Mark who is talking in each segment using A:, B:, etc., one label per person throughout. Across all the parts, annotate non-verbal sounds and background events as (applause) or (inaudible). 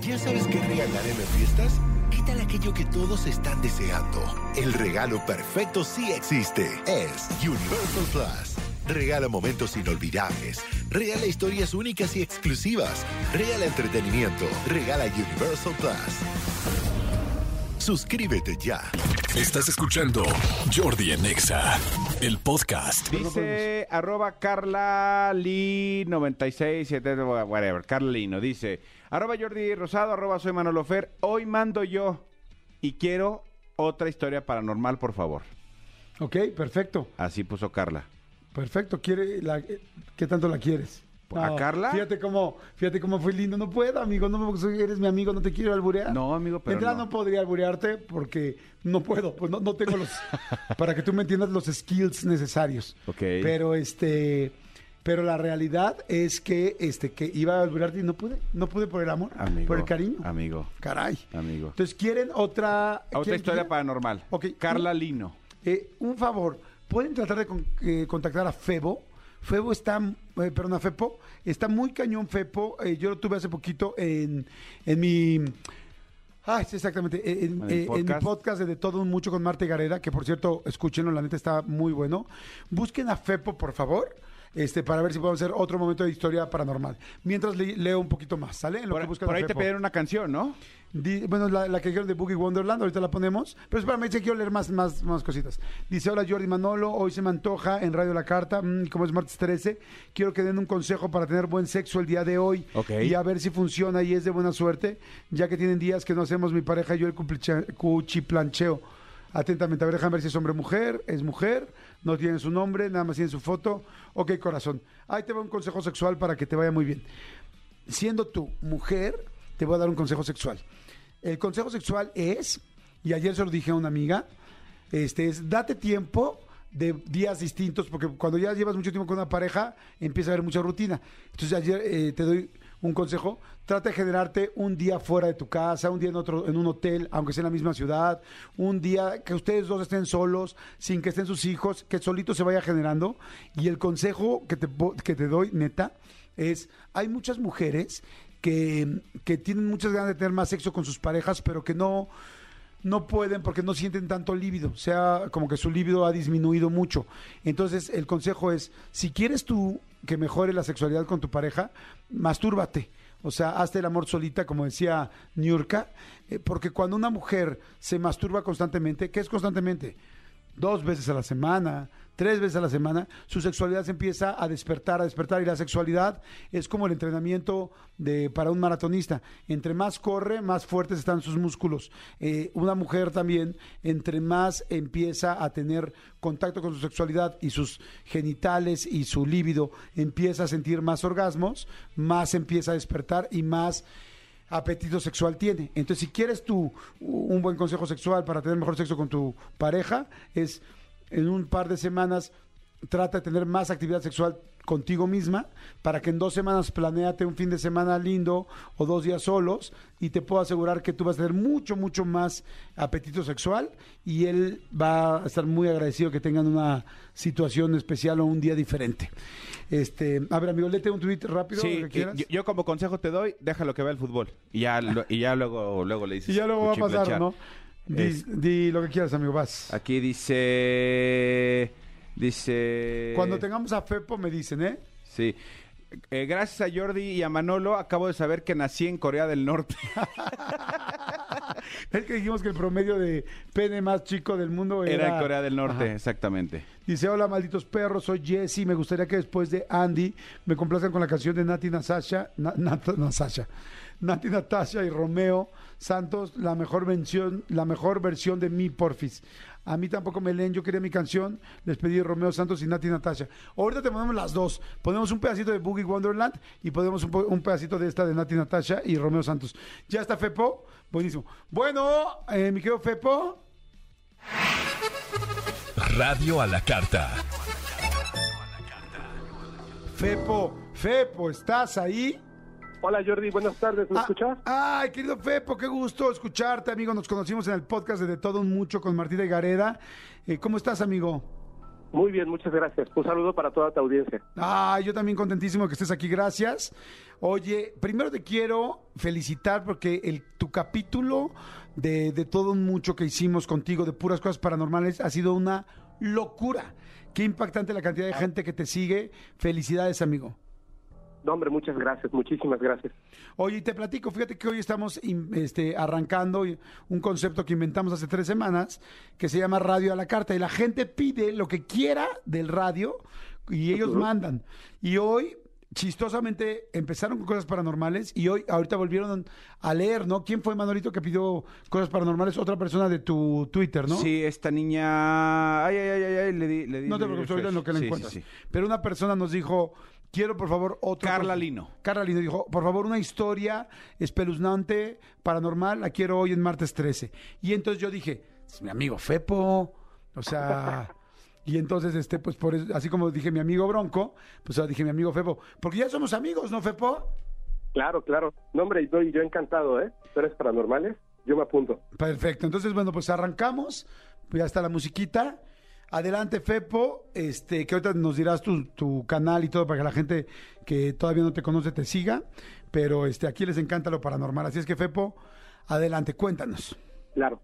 A: ¿Ya sabes qué regalar en las fiestas? ¿Qué tal aquello que todos están deseando? El regalo perfecto sí existe. Es Universal Plus. Regala momentos inolvidables. Regala historias únicas y exclusivas. Regala entretenimiento. Regala Universal Plus. Suscríbete ya.
B: Estás escuchando Jordi Anexa, el podcast.
C: Dice arroba Carla Lee 96, whatever, Carla Lino. Dice arroba Jordi Rosado, arroba soy Manolo Fer. Hoy mando yo y quiero otra historia paranormal, por favor.
D: Ok, perfecto.
C: Así puso Carla.
D: Perfecto. ¿Quiere la, ¿Qué tanto la quieres?
C: ¿A Carla?
D: Fíjate cómo, fíjate cómo fue lindo. No puedo, amigo. No me- eres mi amigo, no te quiero alburear.
C: No, amigo, pero
D: De
C: no.
D: no. podría alburearte porque no puedo. Pues no, no tengo los. (laughs) para que tú me entiendas los skills necesarios.
C: Ok.
D: Pero este. Pero la realidad es que este que iba a alburearte y no pude. No pude por el amor.
C: Amigo.
D: Por el cariño.
C: Amigo.
D: Caray.
C: Amigo.
D: Entonces, ¿quieren otra.
C: Otra
D: ¿quieren-
C: historia
D: quieren?
C: paranormal.
D: Ok.
C: Carla Lino.
D: Eh, un favor, ¿pueden tratar de con- eh, contactar a Febo? Febo está, eh, perdón, Fepo, está muy cañón Fepo. eh, yo lo tuve hace poquito en, en mi... Ah, sí, exactamente. eh, En,
C: ¿En el
D: eh, en mi
C: podcast?
D: podcast de, de Todo un Mucho con Marta y Gareda, que por cierto, escúchenlo, la neta está muy bueno. Busquen a Fepo, por favor, este, para ver si podemos hacer otro momento de historia paranormal. Mientras le- leo un poquito más, ¿sale? En lo que
C: Por, ahí te pidieron una canción, ¿no?
D: Di- bueno, la, la que dijeron de Boogie Wonderland, ahorita la ponemos. Pero espérame, dice que quiero leer más, más, más cositas. Dice, hola Jordi Manolo, hoy se me antoja en Radio La Carta, mm, como es martes 13, quiero que den un consejo para tener buen sexo el día de hoy.
C: Ok.
D: Y a ver si funciona y es de buena suerte, ya que tienen días que no hacemos mi pareja y yo el cuchiplancheo. Atentamente, a ver, déjame ver si es hombre o mujer, es mujer, no tiene su nombre, nada más tiene su foto. Ok, corazón. Ahí te va un consejo sexual para que te vaya muy bien siendo tú mujer, te voy a dar un consejo sexual. El consejo sexual es, y ayer se lo dije a una amiga, este es date tiempo de días distintos, porque cuando ya llevas mucho tiempo con una pareja, empieza a haber mucha rutina. Entonces ayer eh, te doy un consejo, trata de generarte un día fuera de tu casa, un día en otro, en un hotel, aunque sea en la misma ciudad, un día que ustedes dos estén solos, sin que estén sus hijos, que solito se vaya generando. Y el consejo que te, que te doy, neta, es, hay muchas mujeres que, que tienen muchas ganas de tener más sexo con sus parejas, pero que no, no pueden porque no sienten tanto líbido, o sea, como que su líbido ha disminuido mucho. Entonces, el consejo es, si quieres tú que mejore la sexualidad con tu pareja, mastúrbate. O sea, hazte el amor solita, como decía Niurka, eh, porque cuando una mujer se masturba constantemente, ¿qué es constantemente? dos veces a la semana, tres veces a la semana, su sexualidad se empieza a despertar, a despertar. Y la sexualidad es como el entrenamiento de, para un maratonista. Entre más corre, más fuertes están sus músculos. Eh, una mujer también, entre más empieza a tener contacto con su sexualidad y sus genitales y su líbido, empieza a sentir más orgasmos, más empieza a despertar y más apetito sexual tiene. Entonces, si quieres tú un buen consejo sexual para tener mejor sexo con tu pareja, es en un par de semanas trata de tener más actividad sexual contigo misma para que en dos semanas planeate un fin de semana lindo o dos días solos y te puedo asegurar que tú vas a tener mucho, mucho más apetito sexual y él va a estar muy agradecido que tengan una situación especial o un día diferente. Este, a ver, amigo, léete un tweet rápido,
C: Sí,
D: lo que quieras.
C: yo, yo como consejo te doy, déjalo que vea el fútbol. Y ya, lo- y ya luego, luego le dices.
D: Y ya luego va a pasar. ¿no? Di,
C: Es-
D: di lo que quieras, amigo, vas.
C: Aquí dice. Dice.
D: Cuando tengamos a Fepo me dicen, ¿eh?
C: Sí. Eh, gracias a Jordi y a Manolo, acabo de saber que nací en Corea del Norte. (laughs)
D: Es que dijimos que el promedio de pene más chico del mundo era...
C: Era en Corea del Norte,
D: Ajá.
C: exactamente.
D: Dice, hola malditos perros, soy Jesse, me gustaría que después de Andy me complazcan con la canción de Nati Nasasha, Na- Nat- Nasasha, Nati Natasha y Romeo Santos, la mejor versión, la mejor versión de mi porfis. A mí tampoco me leen, yo quería mi canción, les pedí Romeo Santos y Nati Natasha. Ahorita te ponemos las dos, ponemos un pedacito de Boogie Wonderland y ponemos un, po- un pedacito de esta de Nati Natasha y Romeo Santos. ¿Ya está Fepo? Buenísimo. Bueno, eh, mi querido Fepo,
B: Radio a la carta.
D: Fepo, Fepo, ¿estás ahí?
E: Hola Jordi, buenas tardes, ¿me
D: Ah,
E: escuchas?
D: Ay, querido Fepo, qué gusto escucharte, amigo. Nos conocimos en el podcast de, De Todo Un Mucho con Martina y Gareda. Eh, ¿Cómo estás, amigo?
E: Muy bien, muchas gracias. Un saludo para toda tu audiencia.
D: Ah, yo también contentísimo que estés aquí, gracias. Oye, primero te quiero felicitar porque el, tu capítulo de, de todo un mucho que hicimos contigo, de puras cosas paranormales, ha sido una locura. Qué impactante la cantidad de gente que te sigue. Felicidades, amigo.
E: No, hombre, muchas gracias, muchísimas gracias.
D: Oye, y te platico, fíjate que hoy estamos este, arrancando un concepto que inventamos hace tres semanas que se llama Radio a la Carta y la gente pide lo que quiera del radio y ellos mandan. Y hoy, chistosamente, empezaron con cosas paranormales y hoy, ahorita volvieron a leer, ¿no? ¿Quién fue Manolito que pidió cosas paranormales? Otra persona de tu Twitter, ¿no?
C: Sí, esta niña... Ay, ay, ay, ay, ay, le di... Le di
D: No te preocupes, ahorita en lo que la
C: Sí, sí,
D: encuentras.
C: sí.
D: Pero una persona nos dijo, quiero por favor otro...
C: Carla Lino.
D: Carla Lino dijo, por favor una historia espeluznante, paranormal, la quiero hoy en martes 13. Y entonces yo dije, es mi amigo Fepo, o sea... (laughs) Y entonces, este, pues por eso- así como dije mi amigo Bronco, pues ahora dije mi amigo Fepo, porque ya somos amigos, ¿no, Fepo?
E: Claro, claro. No, hombre, y no, y yo encantado, ¿eh? ¿Tú eres paranormales? Yo me apunto.
D: Perfecto. Entonces, bueno, pues arrancamos. Pues ya está la musiquita. Adelante, Fepo, este, que ahorita nos dirás tu, tu canal y todo para que la gente que todavía no te conoce te siga. Pero este, aquí les encanta lo paranormal. Así es que, Fepo, adelante, cuéntanos.
E: Claro.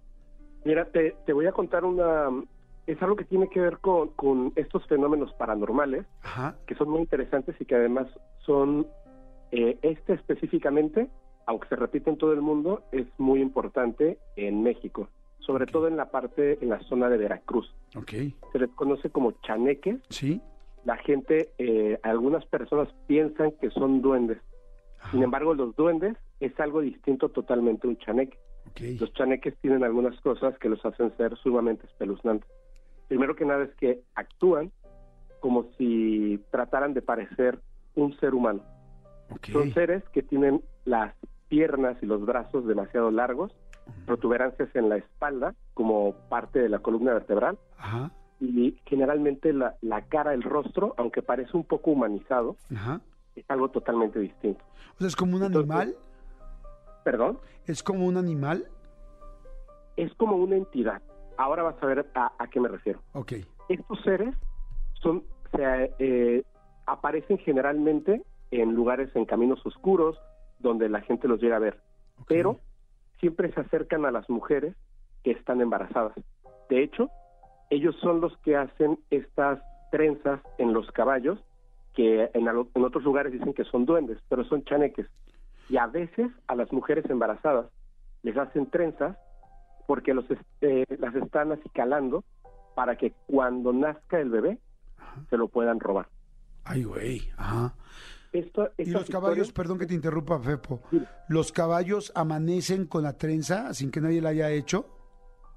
E: Mira, te, te voy a contar una... Es algo que tiene que ver con, con estos fenómenos paranormales,
D: Ajá.
E: que son muy interesantes y que además son... eh, este específicamente, aunque se repite en todo el mundo, es muy importante en México, sobre todo en la parte, en la zona de Veracruz.
D: Ok.
E: Se les conoce como chaneques.
D: Sí.
E: La gente, eh, algunas personas piensan que son duendes. Sin embargo, los duendes es algo distinto totalmente a un chaneque.
D: Ok.
E: Los chaneques tienen algunas cosas que los hacen ser sumamente espeluznantes. Primero que nada es que actúan como si trataran de parecer un ser humano. Son seres que tienen las piernas y los brazos demasiado largos, protuberancias en la espalda como parte de la columna vertebral
D: Ajá.
E: y generalmente la, la cara, el rostro, aunque parece un poco humanizado,
D: Ajá.
E: es algo totalmente distinto.
D: O sea, es como un
E: Entonces-
D: animal.
E: Perdón,
D: Es como un animal.
E: es como una entidad. Ahora vas a ver a, a qué me refiero.
D: Ok.
E: Estos seres son, se, eh, aparecen generalmente en lugares, en caminos oscuros, donde la gente los llega a ver, pero siempre se acercan a las mujeres que están embarazadas. De hecho, ellos son los que hacen estas trenzas en los caballos, que en, otros lugares dicen que son duendes, pero son chaneques. Y a veces a las mujeres embarazadas les hacen trenzas porque los eh, las están acicalando para que cuando nazca el bebé se lo puedan robar.
D: Ay, güey. Ajá. Y los caballos, perdón que te interrumpa, Fepo. ¿Los caballos amanecen con la trenza sin que nadie la haya hecho?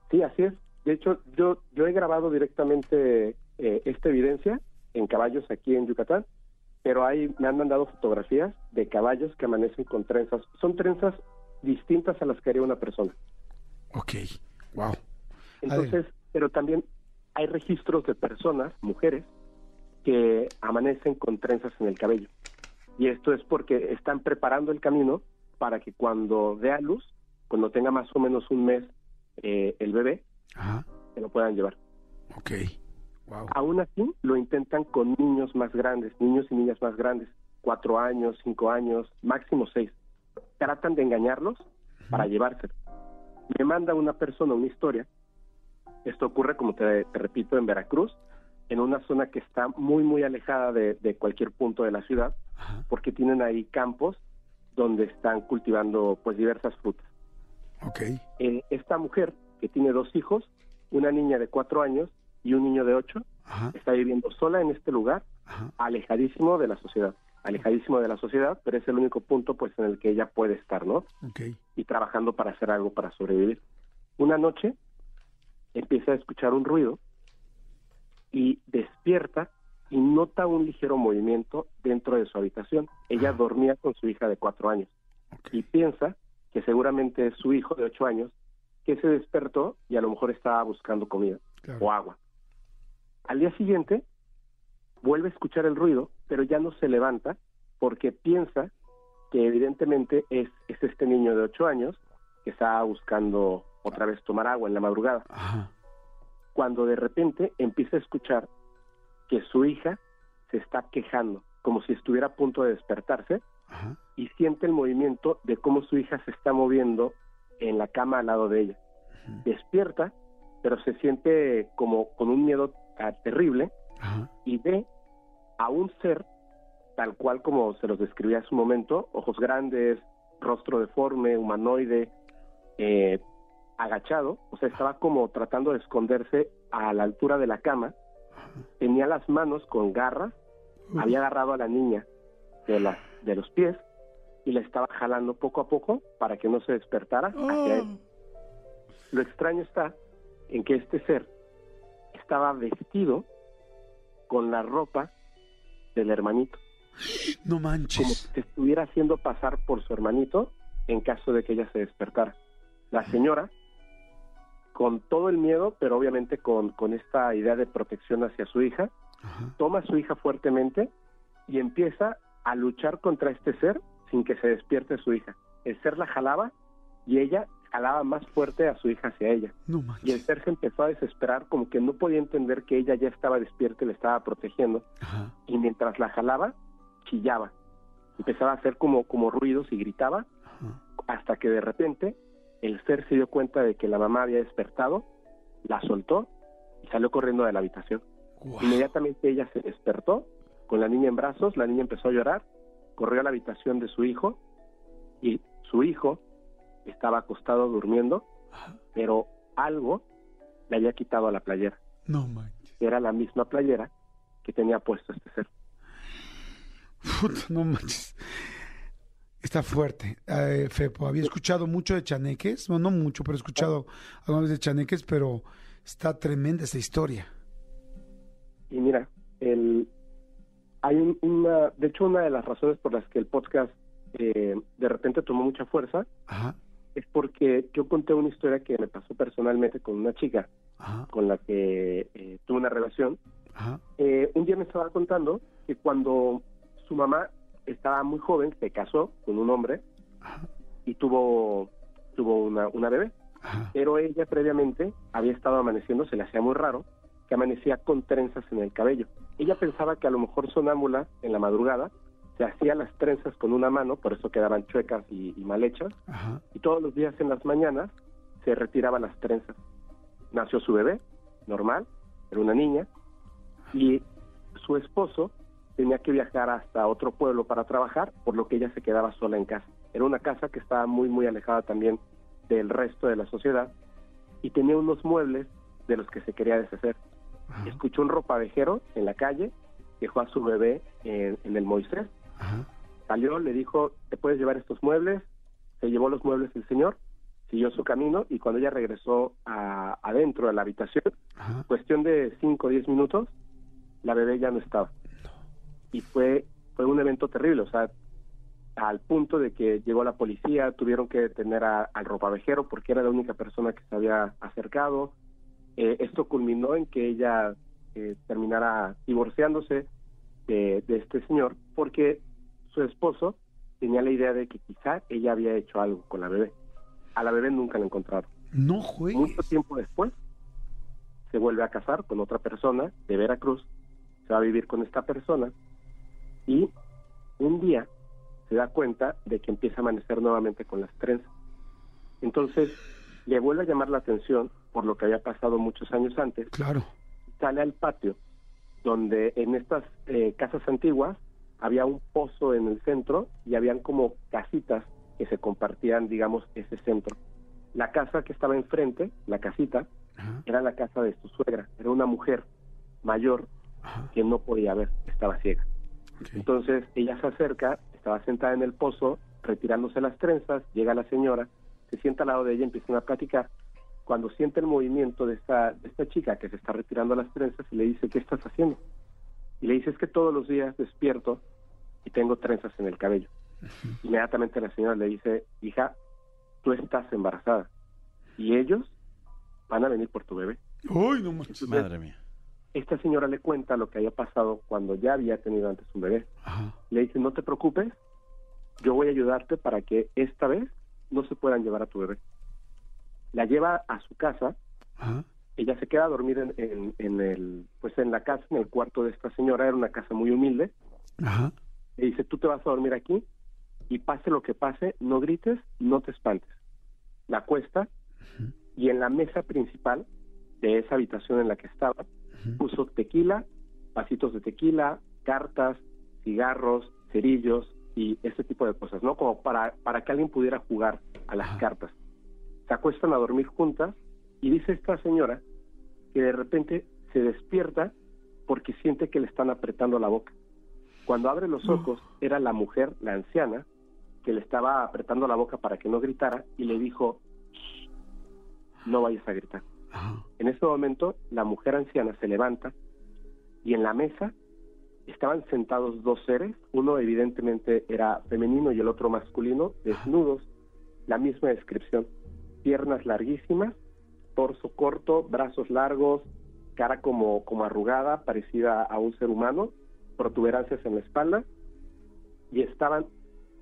E: Sí, así es. De hecho, yo, yo he grabado directamente eh, esta evidencia en caballos aquí en Yucatán, pero ahí me han mandado fotografías de caballos que amanecen con trenzas. Son trenzas distintas a las que haría una persona.
D: Ok. Wow.
E: Entonces, pero también hay registros de personas, mujeres, que amanecen con trenzas en el cabello. Y esto es porque están preparando el camino para que cuando dé a luz, cuando tenga más o menos un mes eh, el bebé,
D: Ajá.
E: se lo puedan llevar.
D: Ok. Wow.
E: Aún así, lo intentan con niños más grandes, niños y niñas más grandes, cuatro años, cinco años, máximo seis. Tratan de engañarlos para llevárselo. Me manda una persona una historia. Esto ocurre, como te, te repito, en Veracruz, en una zona que está muy, muy alejada de, de cualquier punto de la ciudad,
D: Ajá.
E: porque tienen ahí campos donde están cultivando pues diversas frutas.
D: Ok.
E: Eh, esta mujer, que tiene dos hijos, una niña de cuatro años y un niño de ocho,
D: Ajá.
E: está viviendo sola en este lugar,
D: Ajá.
E: alejadísimo de la sociedad, alejadísimo de la sociedad, pero es el único punto pues en el que ella puede estar, ¿no?
D: Ok.
E: Y trabajando para hacer algo para sobrevivir. Una noche empieza a escuchar un ruido y despierta y nota un ligero movimiento dentro de su habitación. Ella dormía con su hija de cuatro años y piensa que seguramente es su hijo de ocho años que se despertó y a lo mejor estaba buscando comida
D: Claro.
E: o agua. Al día siguiente vuelve a escuchar el ruido, pero ya no se levanta porque piensa que evidentemente es, es este niño de ocho años que está buscando otra vez tomar agua en la madrugada.
D: Ajá.
E: Cuando de repente empieza a escuchar que su hija se está quejando, como si estuviera a punto de despertarse,
D: Ajá.
E: y siente el movimiento de cómo su hija se está moviendo en la cama al lado de ella. Despierta, pero se siente como con un miedo ah, terrible
D: Ajá.
E: y ve a un ser tal cual como se los describía hace un momento, ojos grandes, rostro deforme, humanoide, eh, agachado, o sea, estaba como tratando de esconderse a la altura de la cama, tenía las manos con garras, había agarrado a la niña de, la, de los pies y la estaba jalando poco a poco para que no se despertara hacia él. Lo extraño está en que este ser estaba vestido con la ropa del hermanito,
D: No
E: como
D: manches.
E: si se estuviera haciendo pasar por su hermanito en caso de que ella se despertara. La señora, con todo el miedo, pero obviamente con, con esta idea de protección hacia su hija,
D: Ajá.
E: toma a su hija fuertemente y empieza a luchar contra este ser sin que se despierte su hija. El ser la jalaba y ella jalaba más fuerte a su hija hacia ella.
D: No
E: Y el ser se empezó a desesperar, como que no podía entender que ella ya estaba despierta y le estaba protegiendo.
D: Ajá.
E: Y mientras la jalaba, chillaba. Empezaba a hacer como, como ruidos y gritaba,
D: Ajá.
E: hasta que de repente el ser se dio cuenta de que la mamá había despertado, la soltó y salió corriendo de la habitación.
D: Guau.
E: Inmediatamente ella se despertó con la niña en brazos, la niña empezó a llorar, corrió a la habitación de su hijo y su hijo estaba acostado durmiendo, pero algo le había quitado a la playera.
D: No manches.
E: Era la misma playera que tenía puesto este ser.
D: Puta, no manches. Está fuerte. Eh, Fepo, había escuchado mucho de chaneques. No, no mucho, pero he escuchado algunas veces de chaneques, pero está tremenda esta historia.
E: Y mira, el, hay un- una, de hecho una de las razones por las que el podcast eh, de repente tomó mucha fuerza
D: Ajá.
E: es porque yo conté una historia que me pasó personalmente con una chica
D: Ajá.
E: con la que eh, tuve una relación.
D: Ajá.
E: Eh, un día me estaba contando que cuando su mamá estaba muy joven, se casó con un hombre
D: Ajá.
E: y tuvo, tuvo una, una bebé.
D: Ajá.
E: Pero ella previamente había estado amaneciendo, se le hacía muy raro, que amanecía con trenzas en el cabello. Ella pensaba que a lo mejor sonámbula en la madrugada se hacía las trenzas con una mano, por eso quedaban chuecas y, y mal hechas,
D: Ajá.
E: y todos los días en las mañanas se retiraba las trenzas. Nació su bebé, normal, era una niña, y su esposo tenía que viajar hasta otro pueblo para trabajar, por lo que ella se quedaba sola en casa. Era una casa que estaba muy, muy alejada también del resto de la sociedad y tenía unos muebles de los que se quería deshacer.
D: Ajá.
E: Escuchó un ropavejero en la calle, dejó a su bebé en, en el Moisés,
D: Ajá.
E: salió, le dijo, te puedes llevar estos muebles, se llevó los muebles el señor, siguió su camino y cuando ella regresó a- adentro de la habitación,
D: Ajá.
E: cuestión de 5 o 10 minutos, la bebé ya no estaba. Y fue, fue un evento terrible, o sea, al punto de que llegó la policía, tuvieron que detener a- al ropavejero porque era la única persona que se había acercado. Eh, esto culminó en que ella eh, terminara divorciándose de, de este señor porque su esposo tenía la idea de que quizá ella había hecho algo con la bebé. A la bebé nunca la encontraron.
D: No
E: Mucho
D: juegues.
E: tiempo después, se vuelve a casar con otra persona de Veracruz, se va a vivir con esta persona y un día se da cuenta de que empieza a amanecer nuevamente con las trenzas. Entonces, le vuelve a llamar la atención por lo que había pasado muchos años antes,
D: Claro.
E: sale al patio, donde en estas eh, casas antiguas había un pozo en el centro y habían como casitas que se compartían, digamos, ese centro. La casa que estaba enfrente, la casita,
D: Ajá.
E: era la casa de su suegra. Era una mujer mayor
D: Ajá.
E: que no podía ver, estaba ciega. Entonces ella se acerca, estaba sentada en el pozo, retirándose las trenzas, llega la señora, se sienta al lado de ella, empiezan a platicar. Cuando siente el movimiento de esta, de esta chica que se está retirando las trenzas y le dice, ¿qué estás haciendo? Y le dice, es que todos los días despierto y tengo trenzas en el cabello. Inmediatamente la señora le dice, hija, tú estás embarazada y ellos van a venir por tu bebé.
D: Uy, no manches.
C: Madre mía.
E: Esta señora le cuenta lo que había pasado cuando ya había tenido antes un bebé.
D: Ajá.
E: Le dice, no te preocupes, yo voy a ayudarte para que esta vez no se puedan llevar a tu bebé. La lleva a su casa,
D: Ajá.
E: ella se queda a dormir en, en, en el, pues en la casa, en el cuarto de esta señora, era una casa muy humilde.
D: Ajá.
E: Le dice, tú te vas a dormir aquí y pase lo que pase, no grites, no te espantes. La acuesta y en la mesa principal de esa habitación en la que estaba puso tequila, vasitos de tequila, cartas, cigarros, cerillos y ese tipo de cosas, ¿no? Como para, para que alguien pudiera jugar a las cartas. Se acuestan a dormir juntas y dice esta señora que de repente se despierta porque siente que le están apretando la boca. Cuando abre los ojos era la mujer, la anciana, que le estaba apretando la boca para que no gritara y le dijo, "Shh, no vayas a gritar.
D: Ajá.
E: En ese momento la mujer anciana se levanta y en la mesa estaban sentados dos seres, uno evidentemente era femenino y el otro masculino, desnudos, la misma descripción, piernas larguísimas, torso corto, brazos largos, cara como, como arrugada, parecida a un ser humano, protuberancias en la espalda, y estaban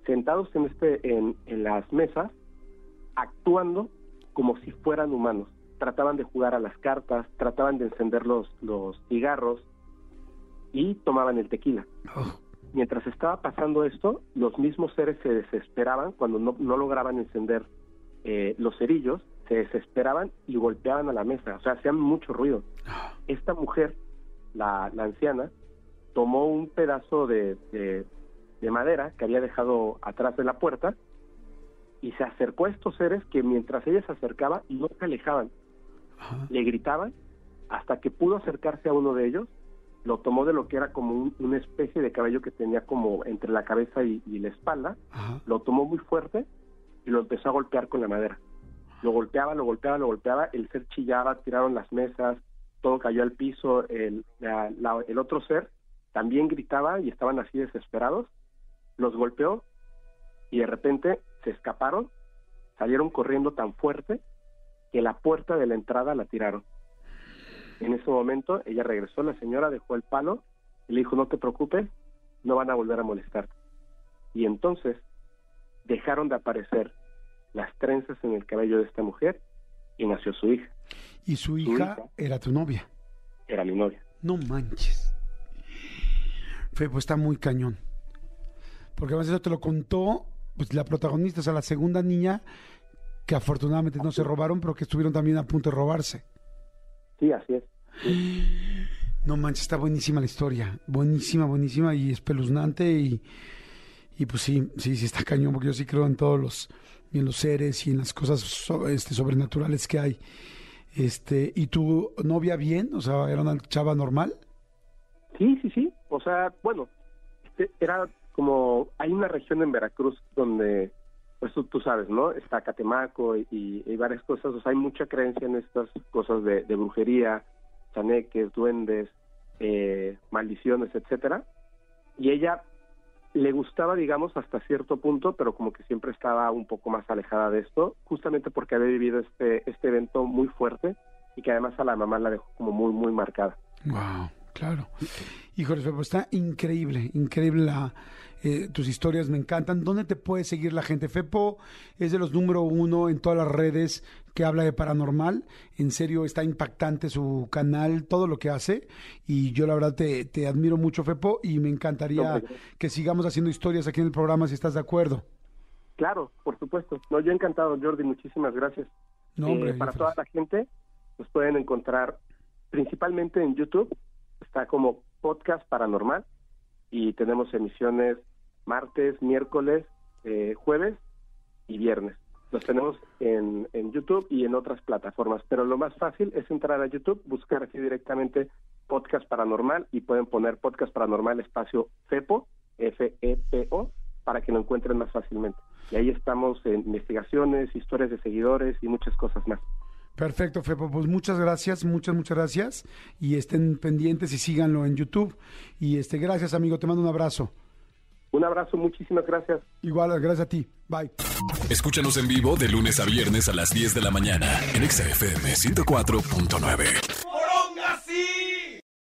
E: sentados en, este, en, en las mesas, actuando como si fueran humanos. Trataban de jugar a las cartas, trataban de encender los, los cigarros y tomaban el tequila.
D: Oh,
E: Mientras estaba pasando esto, los mismos seres se desesperaban cuando no, no lograban encender eh, los cerillos, se desesperaban y golpeaban a la mesa, o sea, hacían mucho ruido. Esta mujer, la, la anciana, tomó un pedazo de, de- de madera que había dejado atrás de la puerta y se acercó a estos seres que mientras ella se acercaba no se alejaban,
D: ajá.
E: le gritaban hasta que pudo acercarse a uno de ellos, lo tomó de lo que era como un- una especie de cabello que tenía como entre la cabeza y, y la espalda,
D: Ajá.
E: lo tomó muy fuerte y lo empezó a golpear con la madera. Lo golpeaba, lo golpeaba, lo golpeaba, el ser chillaba, tiraron las mesas, todo cayó al piso, el, la- la- el otro ser también gritaba y estaban así desesperados, los golpeó y de repente se escaparon, salieron corriendo tan fuerte que la puerta de la entrada la tiraron. En ese momento ella regresó, la señora dejó el palo y le dijo, no te preocupes, no van a volver a molestarte. Y entonces dejaron de aparecer las trenzas en el cabello de esta mujer y nació su hija.
D: Y su
E: Su
D: hija era tu novia.
E: Era mi novia.
D: No manches. Fe, pues está muy cañón. Porque además eso te lo contó pues, la protagonista, o sea, la segunda niña que afortunadamente no se robaron, pero que estuvieron también a punto de robarse.
E: Sí, así es.
D: No manches, está buenísima la historia. Buenísima, buenísima y espeluznante. Y, y pues sí, sí, sí está cañón, porque yo sí creo en todos los, en los seres y en las cosas so- este, sobrenaturales que hay. Este, ¿Y tu novia bien? O sea, ¿era una chava normal?
E: Sí, sí, sí. O sea, bueno, este, era como, hay una región en Veracruz donde, pues tú, sabes, ¿no? Está Catemaco y, y varias cosas, o sea, hay mucha creencia en estas cosas de, de brujería, chaneques, duendes, eh, maldiciones, etcétera. Y ella le gustaba, digamos, hasta cierto punto, pero como que siempre estaba un poco más alejada de esto, justamente porque había vivido este, este evento muy fuerte y que además a la mamá la dejó como muy, muy marcada.
D: Wow, claro. Híjole, pues está increíble, increíble la, eh, tus historias, me encantan. ¿Dónde te puede seguir la gente? Fepo es de los número uno en todas las redes que habla de paranormal. En serio, está impactante su canal, todo lo que hace. Y yo la verdad te, te admiro mucho, Fepo, y me encantaría
E: No,
D: que sigamos haciendo historias aquí en el programa si estás de acuerdo.
E: Claro, por supuesto. No, yo encantado, Jordi, muchísimas gracias.
D: No,
E: Eh, para toda la gente, nos pueden encontrar principalmente en YouTube, está como podcast paranormal y tenemos emisiones martes, miércoles, eh, jueves y viernes. Los tenemos en, en YouTube y en otras plataformas, pero lo más fácil es entrar a YouTube, buscar así directamente podcast paranormal y pueden poner podcast paranormal espacio FEPO, F-E-P-O, para que lo encuentren más fácilmente. Y ahí estamos en investigaciones, historias de seguidores y muchas cosas más.
D: Perfecto, Fepo. Pues muchas gracias, muchas, muchas gracias. Y estén pendientes y síganlo en YouTube. Y este, gracias, amigo. Te mando un abrazo.
E: Un abrazo, muchísimas gracias.
D: Igual, gracias a ti. Bye.
B: Escúchanos en vivo de lunes a viernes a las 10 de la mañana en Exa FM 104.9.